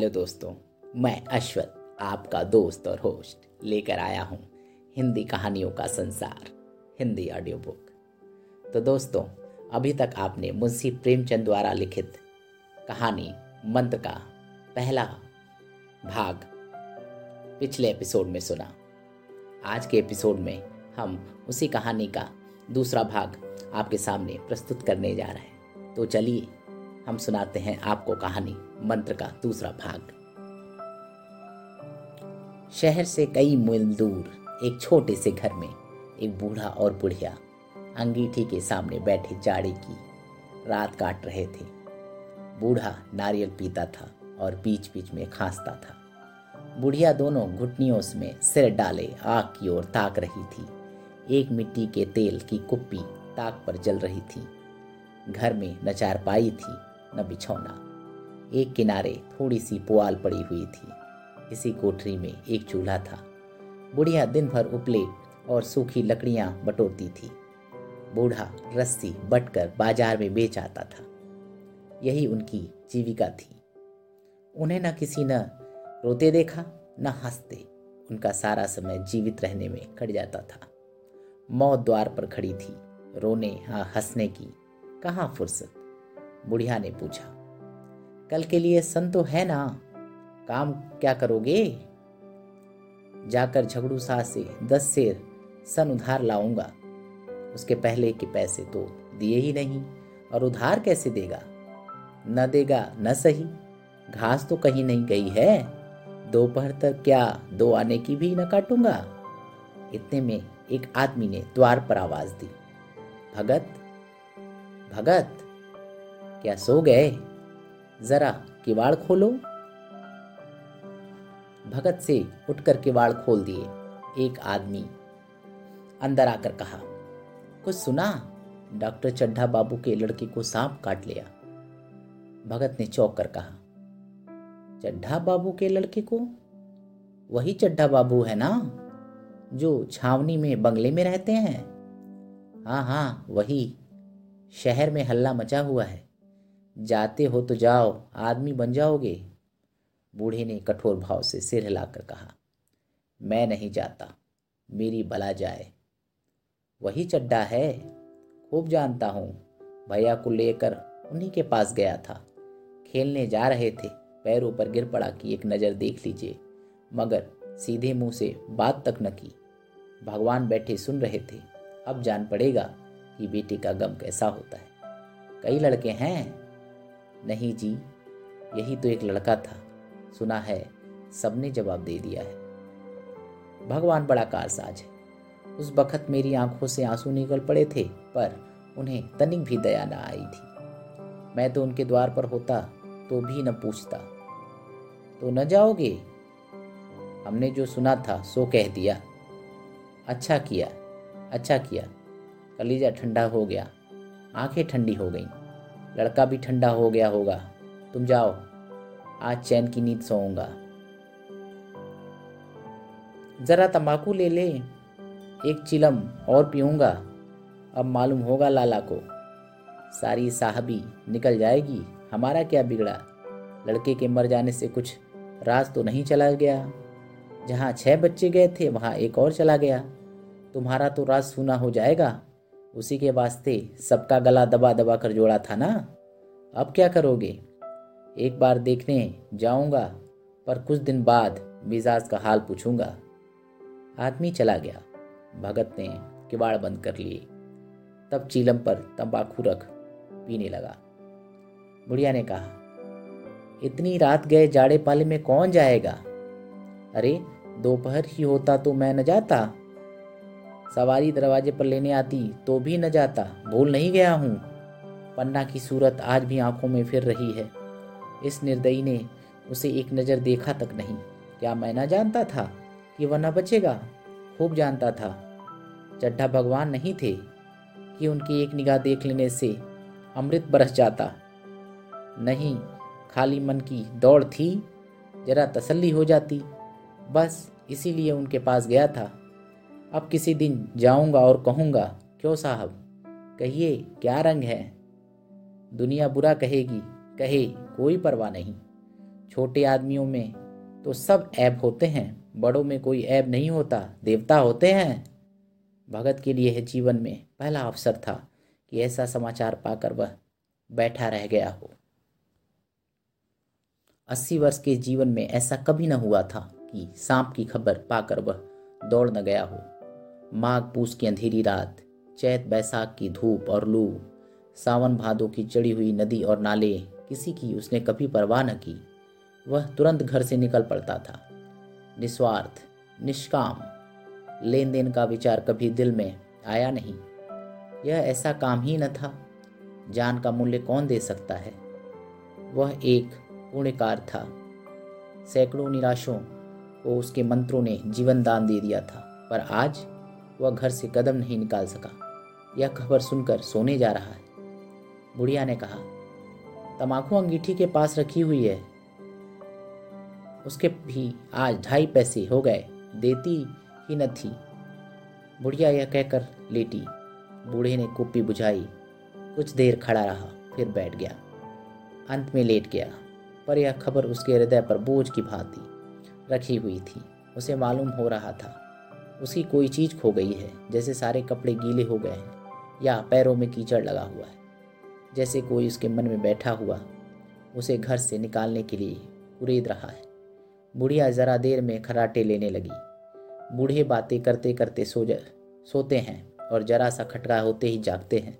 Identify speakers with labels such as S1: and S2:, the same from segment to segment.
S1: Hello दोस्तों, मैं अश्वत आपका दोस्त और होस्ट लेकर आया हूँ हिंदी कहानियों का संसार, हिंदी ऑडियो बुक तो दोस्तों, अभी तक आपने मुंशी प्रेमचंद द्वारा लिखित कहानी, मंत्र का पहला भाग पिछले एपिसोड में सुना। आज के एपिसोड में हम उसी कहानी का दूसरा भाग आपके सामने प्रस्तुत करने जा रहे हैं। तो चलिए हम सुनाते हैं आपको कहानी, मंत्र का दूसरा भाग। शहर से कई मील दूर, एक छोटे से घर में, एक बूढ़ा और बुढ़िया, अंगीठी के सामने बैठे जाड़े की, रात काट रहे थे। बूढ़ा नारियल पीता था और बीच बीच में खांसता था। बुढ़िया दोनों घुटनियों में सिर डाले, आग की ओर ताक रही थी। एक मिट्टी के तेल की कुप्पी ताक पर जल रही थी। घर में न चारपाई थी। न बिछौना। एक किनारे थोड़ी सी पुआल पड़ी हुई थी। इसी कोठरी में एक चूल्हा था। बुढ़िया दिन भर उपले और सूखी लकड़ियाँ बटोरती थी। बूढ़ा रस्सी बटकर बाज़ार में बेच आता था। यही उनकी जीविका थी। उन्हें न किसी न रोते देखा, न हँसते। उनका सारा समय जीवित रहने में कट जाता था। मौत द्वार पर खड़ी थी। रोने हंसने की कहाँ फुर्सत? बुढ़िया ने पूछा, कल के लिए सन तो है ना, काम क्या करोगे? जाकर झगड़ू सा से दस शेर सन उधार लाऊँगा। उसके पहले के पैसे तो दिए ही नहीं, और उधार कैसे देगा? न देगा, न सही। घास तो कहीं नहीं गई है। दोपहर तक क्या दो आने की भी न काटूँगा? इतने में एक आदमी ने द्वार पर आवाज़ दी, भगत भगत क्या सो गए? जरा किवाड़ खोलो। भगत से उठकर किवाड़ खोल दिए एक आदमी। अंदर आकर कहा, कुछ सुना? डॉक्टर चड्ढा बाबू के लड़के को सांप काट लिया। भगत ने चौक कर कहा, चड्ढा बाबू के लड़के को? वही चड्ढा बाबू है ना, जो छावनी में बंगले में रहते हैं? हाँ हाँ वही। शहर में हल्ला मचा हुआ है। जाते हो तो जाओ, आदमी बन जाओगे। बूढ़े ने कठोर भाव से सिर हिलाकर कहा, मैं नहीं जाता, मेरी भला जाए। वही चड्डा है, खूब जानता हूँ। भैया को लेकर उन्हीं के पास गया था। खेलने जा रहे थे, पैरों पर गिर पड़ा कि एक नज़र देख लीजिए, मगर सीधे मुँह से बात तक न की। भगवान बैठे सुन रहे थे, अब जान पड़ेगा कि बेटे का गम कैसा होता है। कई लड़के हैं नहीं जी, यही तो एक लड़का था। सुना है, सबने जवाब दे दिया है। भगवान बड़ा कारसाज है। उस बखत मेरी आँखों से आँसू निकल पड़े थे, पर उन्हें तनिक भी दया ना आई थी। मैं तो उनके द्वार पर होता तो भी न पूछता। तो न जाओगे? हमने जो सुना था, सो कह दिया। अच्छा किया अच्छा किया। कलीजा ठंडा हो गया। आँखें ठंडी हो गईं। लड़का भी ठंडा हो गया होगा। तुम जाओ। आज चैन की नींद सोऊँगा। जरा तंबाकू ले ले। एक चिलम और पीऊँगा। अब मालूम होगा लाला को। सारी साहबी निकल जाएगी। हमारा क्या बिगड़ा? लड़के के मर जाने से कुछ राज तो नहीं चला गया। जहाँ छह बच्चे गए थे, वहाँ एक और चला गया। तुम्हारा तो राज सुना हो जाएगा। उसी के वास्ते सबका गला दबा दबा कर जोड़ा था ना? अब क्या करोगे? एक बार देखने जाऊँगा, पर कुछ दिन बाद मिजाज का हाल पूछूँगा। आदमी चला गया। भगत ने किवाड़ बंद कर लिए। तब चीलम पर तंबाकू रख पीने लगा। बुढ़िया ने कहा, इतनी रात गए जाड़े पाले में कौन जाएगा? अरे, दोपहर ही होता तो मैं न जाता। सवारी दरवाजे पर लेने आती तो भी न जाता। भूल नहीं गया हूँ। पन्ना की सूरत आज भी आँखों में फिर रही है। इस निर्दयी ने उसे एक नज़र देखा तक नहीं। क्या मैं न जानता था कि वह न बचेगा? खूब जानता था। चड्ढा भगवान नहीं थे कि उनकी एक निगाह देख लेने से अमृत बरस जाता। नहीं, खाली मन की दौड़ थी, जरा तसल्ली हो जाती। बस इसीलिए उनके पास गया था। अब किसी दिन जाऊँगा और कहूँगा, क्यों साहब? कहिए, क्या रंग है? दुनिया बुरा कहेगी, कहे, कोई परवाह नहीं। छोटे आदमियों में तो सब ऐब होते हैं, बड़ों में कोई ऐब नहीं होता। देवता होते हैं। भगत के लिए जीवन में पहला अवसर था कि ऐसा समाचार पाकर वह बैठा रह गया हो। अस्सी वर्ष के जीवन में ऐसा कभी न हुआ था कि सांप की खबर पाकर वह दौड़ न गया हो। माघ पूस की अंधेरी रात, चैत बैसाख की धूप और लू, सावन भादों की चढ़ी हुई नदी और नाले, किसी की उसने कभी परवाह न की। वह तुरंत घर से निकल पड़ता था। निस्वार्थ, निष्काम लेन देन का विचार कभी दिल में आया नहीं। यह ऐसा काम ही न था। जान का मूल्य कौन दे सकता है? वह एक पुण्यकार था। सैकड़ों निराशों को उसके मंत्रों ने जीवन दान दे दिया था। पर आज वह घर से कदम नहीं निकाल सका। यह खबर सुनकर सोने जा रहा है। बुढ़िया ने कहा, तमाकू अंगीठी के पास रखी हुई है। उसके भी आज ढाई पैसे हो गए, देती ही न थी। बुढ़िया यह कहकर लेटी। बूढ़े ने कुप्पी बुझाई। कुछ देर खड़ा रहा, फिर बैठ गया। अंत में लेट गया, पर यह खबर उसके हृदय पर बोझ की भांति रखी हुई थी। उसे मालूम हो रहा था उसकी कोई चीज़ खो गई है, जैसे सारे कपड़े गीले हो गए हैं, या पैरों में कीचड़ लगा हुआ है, जैसे कोई उसके मन में बैठा हुआ उसे घर से निकालने के लिए कुरेद रहा है। बुढ़िया ज़रा देर में खराटे लेने लगी। बूढ़े बातें करते करते सो जा, सोते हैं और जरा सा खटका होते ही जागते हैं।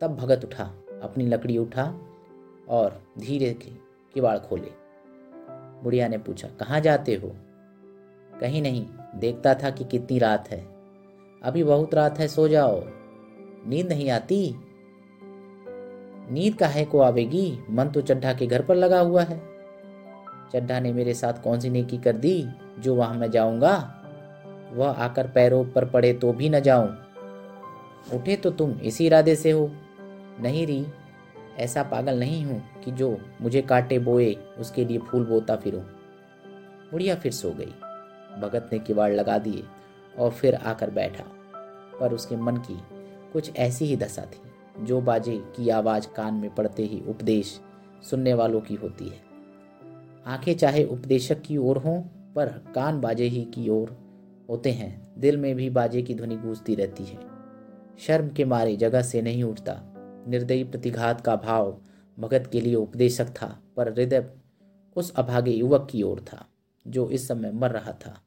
S1: तब भगत उठा, अपनी लकड़ी उठा और धीरे किवाड़ खोले। बुढ़िया ने पूछा, कहाँ जाते हो? कहीं नहीं देखता था कि कितनी रात है। अभी बहुत रात है, सो जाओ। नींद नहीं आती। नींद काहे को आवेगी? मन तो चड्ढा के घर पर लगा हुआ है। चड्ढा ने मेरे साथ कौन सी नेकी कर दी? जो वहाँ मैं जाऊँगा, वह आकर पैरों पर पड़े तो भी न जाऊँ। उठे तो तुम इसी इरादे से हो। नहीं री, ऐसा पागल नहीं हूँ कि जो मुझे काटे बोए, उसके लिए फूल बोता फिरूं। बुढ़िया फिर सो गई। भगत ने किवाड़ लगा दिए और फिर आकर बैठा। पर उसके मन की कुछ ऐसी ही दशा थी, जो बाजे की आवाज़ कान में पड़ते ही उपदेश सुनने वालों की होती है। आँखें चाहे उपदेशक की ओर हों, पर कान बाजे ही की ओर होते हैं। दिल में भी बाजे की ध्वनि गूंजती रहती है। शर्म के मारे जगह से नहीं उठता। निर्दयी प्रतिघात का भाव भगत के लिए उपदेशक था, पर हृदय उस अभागे युवक की ओर था, जो इस समय मर रहा था।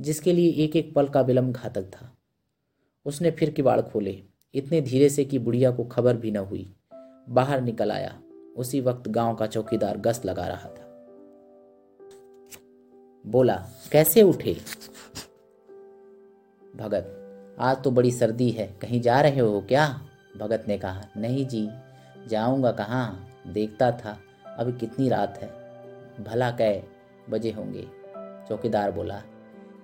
S1: जिसके लिए एक एक पल का विलंब घातक था। उसने फिर किवाड़ खोले। इतने धीरे से कि बुढ़िया को खबर भी न हुई। बाहर निकल आया। उसी वक्त गाँव का चौकीदार गश्त लगा रहा था। बोला, कैसे उठे? भगत, आज तो बड़ी सर्दी है। कहीं जा रहे हो क्या? भगत ने कहा, नहीं जी, जाऊँगा कहाँ? देखता था। अभी कितनी रात है। भला कै बजे होंगे। चौकीदार बोला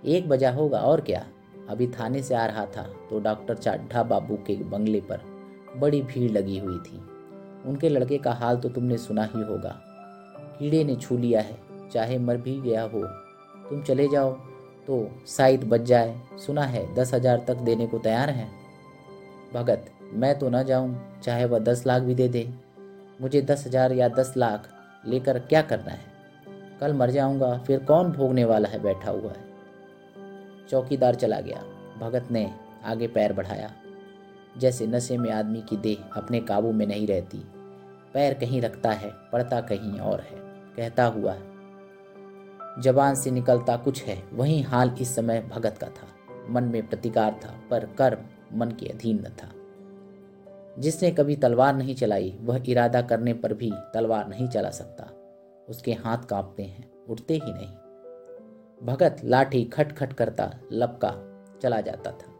S1: एक बजा होगा और क्या? अभी थाने से आ रहा था तो डॉक्टर चाड्ढा बाबू के बंगले पर बड़ी भीड़ लगी हुई थी। उनके लड़के का हाल तो तुमने सुना ही होगा। कीड़े ने छू लिया है, चाहे मर भी गया हो। तुम चले जाओ तो शायद बच जाए। सुना है, दस हज़ार तक देने को तैयार है। भगत, मैं तो न जाऊँ, चाहे वह दस लाख भी दे दे। मुझे दस हज़ार या दस लाख लेकर क्या करना है? कल मर जाऊँगा, फिर कौन भोगने वाला है बैठा हुआ है? चौकीदार चला गया। भगत ने आगे पैर बढ़ाया। जैसे नशे में आदमी की देह अपने काबू में नहीं रहती, पैर कहीं रखता है, पड़ता कहीं और है। कहता हुआ, जबान से निकलता कुछ है, वही हाल इस समय भगत का था। मन में प्रतिकार था, पर कर्म मन के अधीन न था। जिसने कभी तलवार नहीं चलाई, वह इरादा करने पर भी तलवार नहीं चला सकता। उसके हाथ कांपते हैं, उठते ही नहीं। भगत लाठी खट खट करता लपका चला जाता था।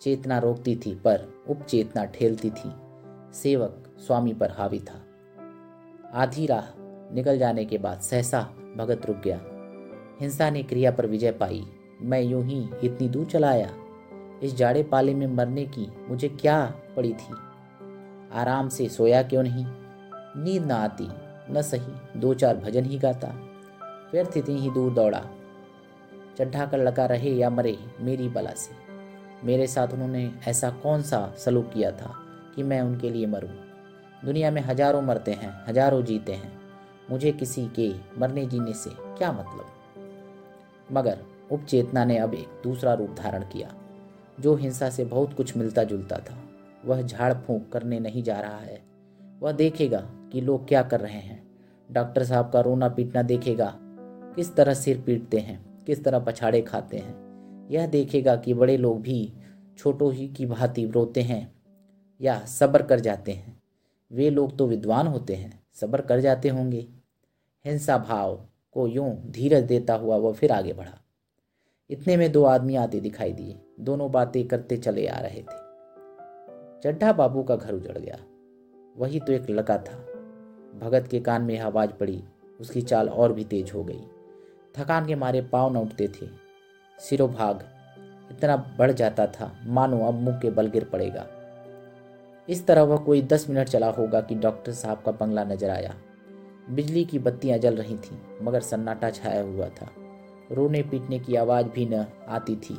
S1: चेतना रोकती थी, पर उपचेतना ठेलती थी। सेवक स्वामी पर हावी था। आधी राह निकल जाने के बाद सहसा भगत रुक गया। हिंसा ने क्रिया पर विजय पाई। मैं यूँ ही इतनी दूर चलाया इस जाड़े पाले में मरने की मुझे क्या पड़ी थी? आराम से सोया क्यों नहीं? नींद ना आती, न सही दो चार भजन ही गाता। व्यर्थ इतनी ही दूर दौड़ा। चढ़ा कर लगा रहे या मरे, मेरी बला से। मेरे साथ उन्होंने ऐसा कौन सा सलूक किया था कि मैं उनके लिए मरूं? दुनिया में हज़ारों मरते हैं, हज़ारों जीते हैं। मुझे किसी के मरने जीने से क्या मतलब? मगर उपचेतना ने अब एक दूसरा रूप धारण किया। जो हिंसा से बहुत कुछ मिलता जुलता था, वह झाड़ फूंक करने नहीं जा रहा है। वह देखेगा कि लोग क्या कर रहे हैं। डॉक्टर साहब का रोना पीटना देखेगा, किस तरह सिर पीटते हैं। किस तरह पछाड़े खाते हैं। यह देखेगा कि बड़े लोग भी छोटों ही की भांति रोते हैं या सब्र कर जाते हैं। वे लोग तो विद्वान होते हैं, सब्र कर जाते होंगे। हिंसा भाव को यूँ धीरज देता हुआ वह फिर आगे बढ़ा। इतने में दो आदमी आते दिखाई दिए। दोनों बातें करते चले आ रहे थे। चड्ढा बाबू का घर उजड़ गया। वही तो एक लड़का था। भगत के कान में आवाज़ पड़ी। उसकी चाल और भी तेज हो गई। थकान के मारे पाँव न उठते थे। सिरोभाग इतना बढ़ जाता था। मानो अब मुँह के बल गिर पड़ेगा। इस तरह वह कोई दस मिनट चला होगा कि डॉक्टर साहब का बंगला नज़र आया। बिजली की बत्तियाँ जल रही थीं, मगर सन्नाटा छाया हुआ था। रोने पीटने की आवाज़ भी न आती थी।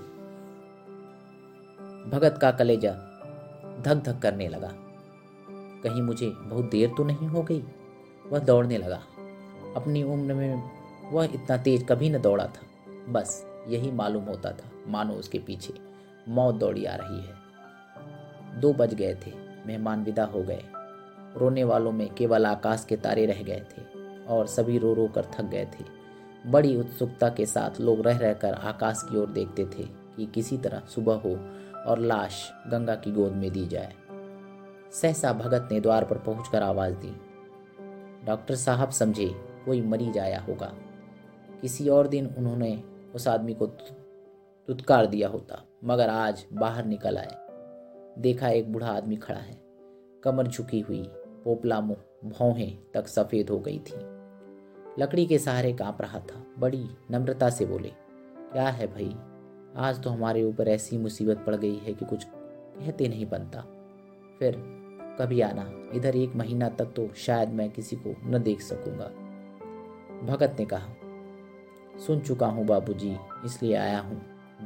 S1: भगत का कलेजा धक धक करने लगा। कहीं मुझे बहुत देर तो नहीं हो गई? वह दौड़ने लगा। अपनी उम्र में वह इतना तेज कभी न दौड़ा था। बस यही मालूम होता था, मानो उसके पीछे मौत दौड़ी आ रही है। दो बज गए थे, मेहमान विदा हो गए। रोने वालों में केवल आकाश के तारे रह गए थे और सभी रो रो कर थक गए थे। बड़ी उत्सुकता के साथ लोग रह रहकर आकाश की ओर देखते थे कि किसी तरह सुबह हो और लाश गंगा की गोद में दी जाए। सहसा भगत ने द्वार पर पहुंचकर आवाज़ दी, डॉक्टर साहब, समझे, कोई मरीज़ आया होगा। किसी और दिन उन्होंने उस आदमी को तुत्कार दिया होता, मगर आज बाहर निकल आए। देखा एक बूढ़ा आदमी खड़ा है। कमर झुकी हुई, पोपला मुँह, भौहें तक सफ़ेद हो गई थी। लकड़ी के सहारे काँप रहा था। बड़ी नम्रता से बोले, क्या है भाई? आज तो हमारे ऊपर ऐसी मुसीबत पड़ गई है कि कुछ कहते नहीं बनता। फिर कभी आना, इधर एक महीना तक तो शायद मैं किसी को न देख सकूँगा। भगत ने कहा सुन चुका हूँ बाबूजी, इसलिए आया हूँ।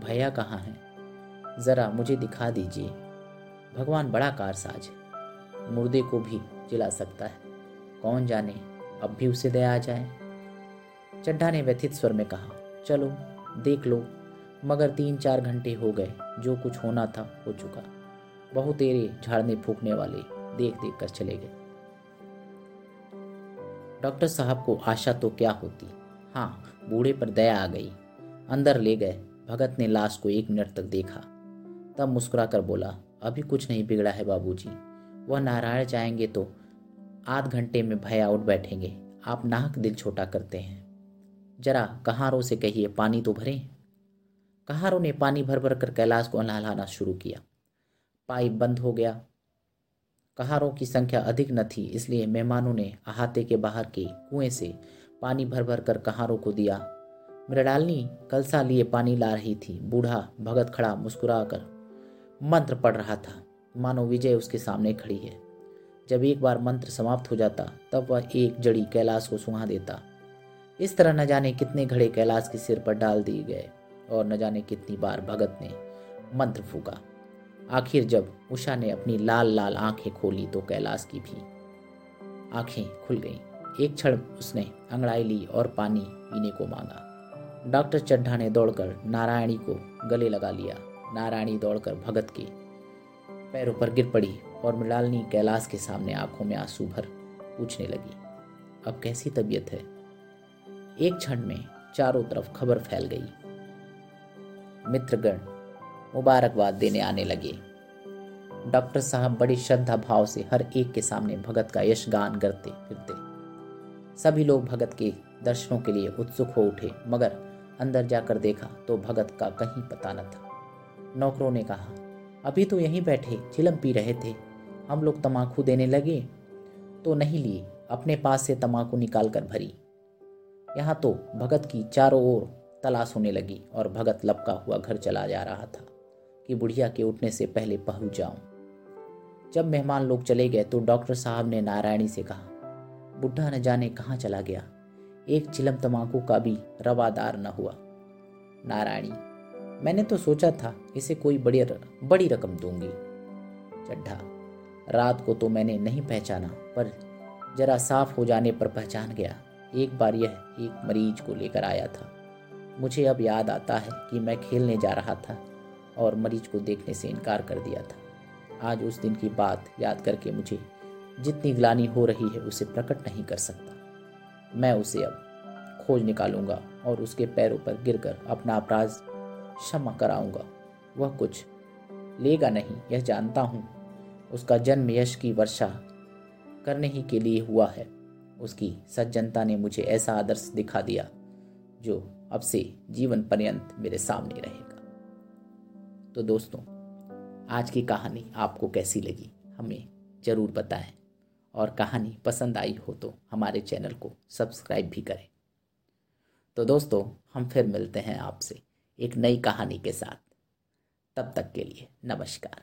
S1: भैया कहाँ हैं? ज़रा मुझे दिखा दीजिए। भगवान बड़ा कारसाज है। मुर्दे को भी जिला सकता है। कौन जाने, अब भी उसे दया आ जाए? चड्ढा ने व्यथित स्वर में कहा, चलो, देख लो। मगर तीन चार घंटे हो गए, जो कुछ होना था, हो चुका। बहु तेरे झाड़ने फूकने वाले देख देख कर चले गए। डॉक्टर साहब को आशा तो क्या होती? हाँ बूढ़े पर दया आ गई। अंदर ले गए। भगत ने लाश को एक मिनट तक देखा। तब मुस्कुरा कर बोला, अभी कुछ नहीं बिगड़ा है बाबूजी। वह नारायण जाएँगे तो आध घंटे में भय आउट बैठेंगे। आप नाहक दिल छोटा करते हैं। जरा कहारों से कहिए, पानी तो भरें। कहारों ने पानी भर भर कर कैलाश को नहलाना शुरू किया। पाइप बंद हो गया। कहारों की संख्या अधिक न थी, इसलिए मेहमानों ने अहाते के बाहर के कुएँ से पानी भर भर कर कहारों को दिया। मृणालिनी कलसा लिए पानी ला रही थी। बूढ़ा भगत खड़ा मुस्कुरा कर मंत्र पढ़ रहा था। मानो विजय उसके सामने खड़ी है। जब एक बार मंत्र समाप्त हो जाता, तब वह एक जड़ी कैलाश को सुहा देता। इस तरह न जाने कितने घड़े कैलाश के सिर पर डाल दिए गए और न जाने कितनी बार भगत ने मंत्र फूका। आखिर जब उषा ने अपनी लाल लाल आँखें खोली तो कैलाश की भी आँखें खुल गईं। एक क्षण उसने अंगड़ाई ली और पानी पीने को मांगा। डॉक्टर चड्ढा ने दौड़कर नारायणी को गले लगा लिया। नारायणी दौड़कर भगत के पैरों पर गिर पड़ी और मृणालिनी कैलाश के सामने आँखों में आँसू भर पूछने लगी, अब कैसी तबीयत है? एक क्षण में चारों तरफ़ खबर फैल गई। मित्रगण मुबारकबाद देने आने लगे। डॉक्टर साहब बड़ी श्रद्धा भाव से हर एक के सामने भगत का यश गान करते फिरते। सभी लोग भगत के दर्शनों के लिए उत्सुक हो उठे, मगर अंदर जाकर देखा तो भगत का कहीं पता न था। नौकरों ने कहा, अभी तो यहीं बैठे, चिलम पी रहे थे। हम लोग तमाकू देने लगे तो नहीं लिए। अपने पास से तमाकू निकाल कर भरी। यहाँ तो भगत की चारों ओर तलाश होने लगी और भगत लपका हुआ घर चला जा रहा था कि बुढ़िया के उठने से पहले पहुँच जाऊँ। जब मेहमान लोग चले गए तो डॉक्टर साहब ने नारायणी से कहा बुढ़ा न जाने कहाँ चला गया। एक चिलम तमाकू का भी रवादार न हुआ। नारायणी मैंने तो सोचा था इसे कोई बड़ी र, बड़ी रकम दूँगी। चड्ढा रात को तो मैंने नहीं पहचाना पर जरा साफ़ हो जाने पर पहचान गया। एक बार यह एक मरीज़ को लेकर आया था। मुझे अब याद आता है कि मैं खेलने जा रहा था और मरीज़ को देखने से इनकार कर दिया था। आज उस दिन की बात याद करके मुझे जितनी ग्लानी हो रही है उसे प्रकट नहीं कर सकता। मैं उसे अब खोज निकालूँगा और उसके पैरों पर गिरकर अपना अपराध क्षमा कराऊँगा। वह कुछ लेगा नहीं, यह जानता हूँ। उसका जन्म यश की वर्षा करने ही के लिए हुआ है। उसकी सज्जनता ने मुझे ऐसा आदर्श दिखा दिया, जो अब से जीवन पर्यंत मेरे सामने रहेगा। तो दोस्तों, आज की कहानी आपको कैसी लगी, हमें ज़रूर बताएँ। और कहानी पसंद आई हो तो हमारे चैनल को सब्सक्राइब भी करें। तो दोस्तों, हम फिर मिलते हैं आपसे एक नई कहानी के साथ। तब तक के लिए नमस्कार।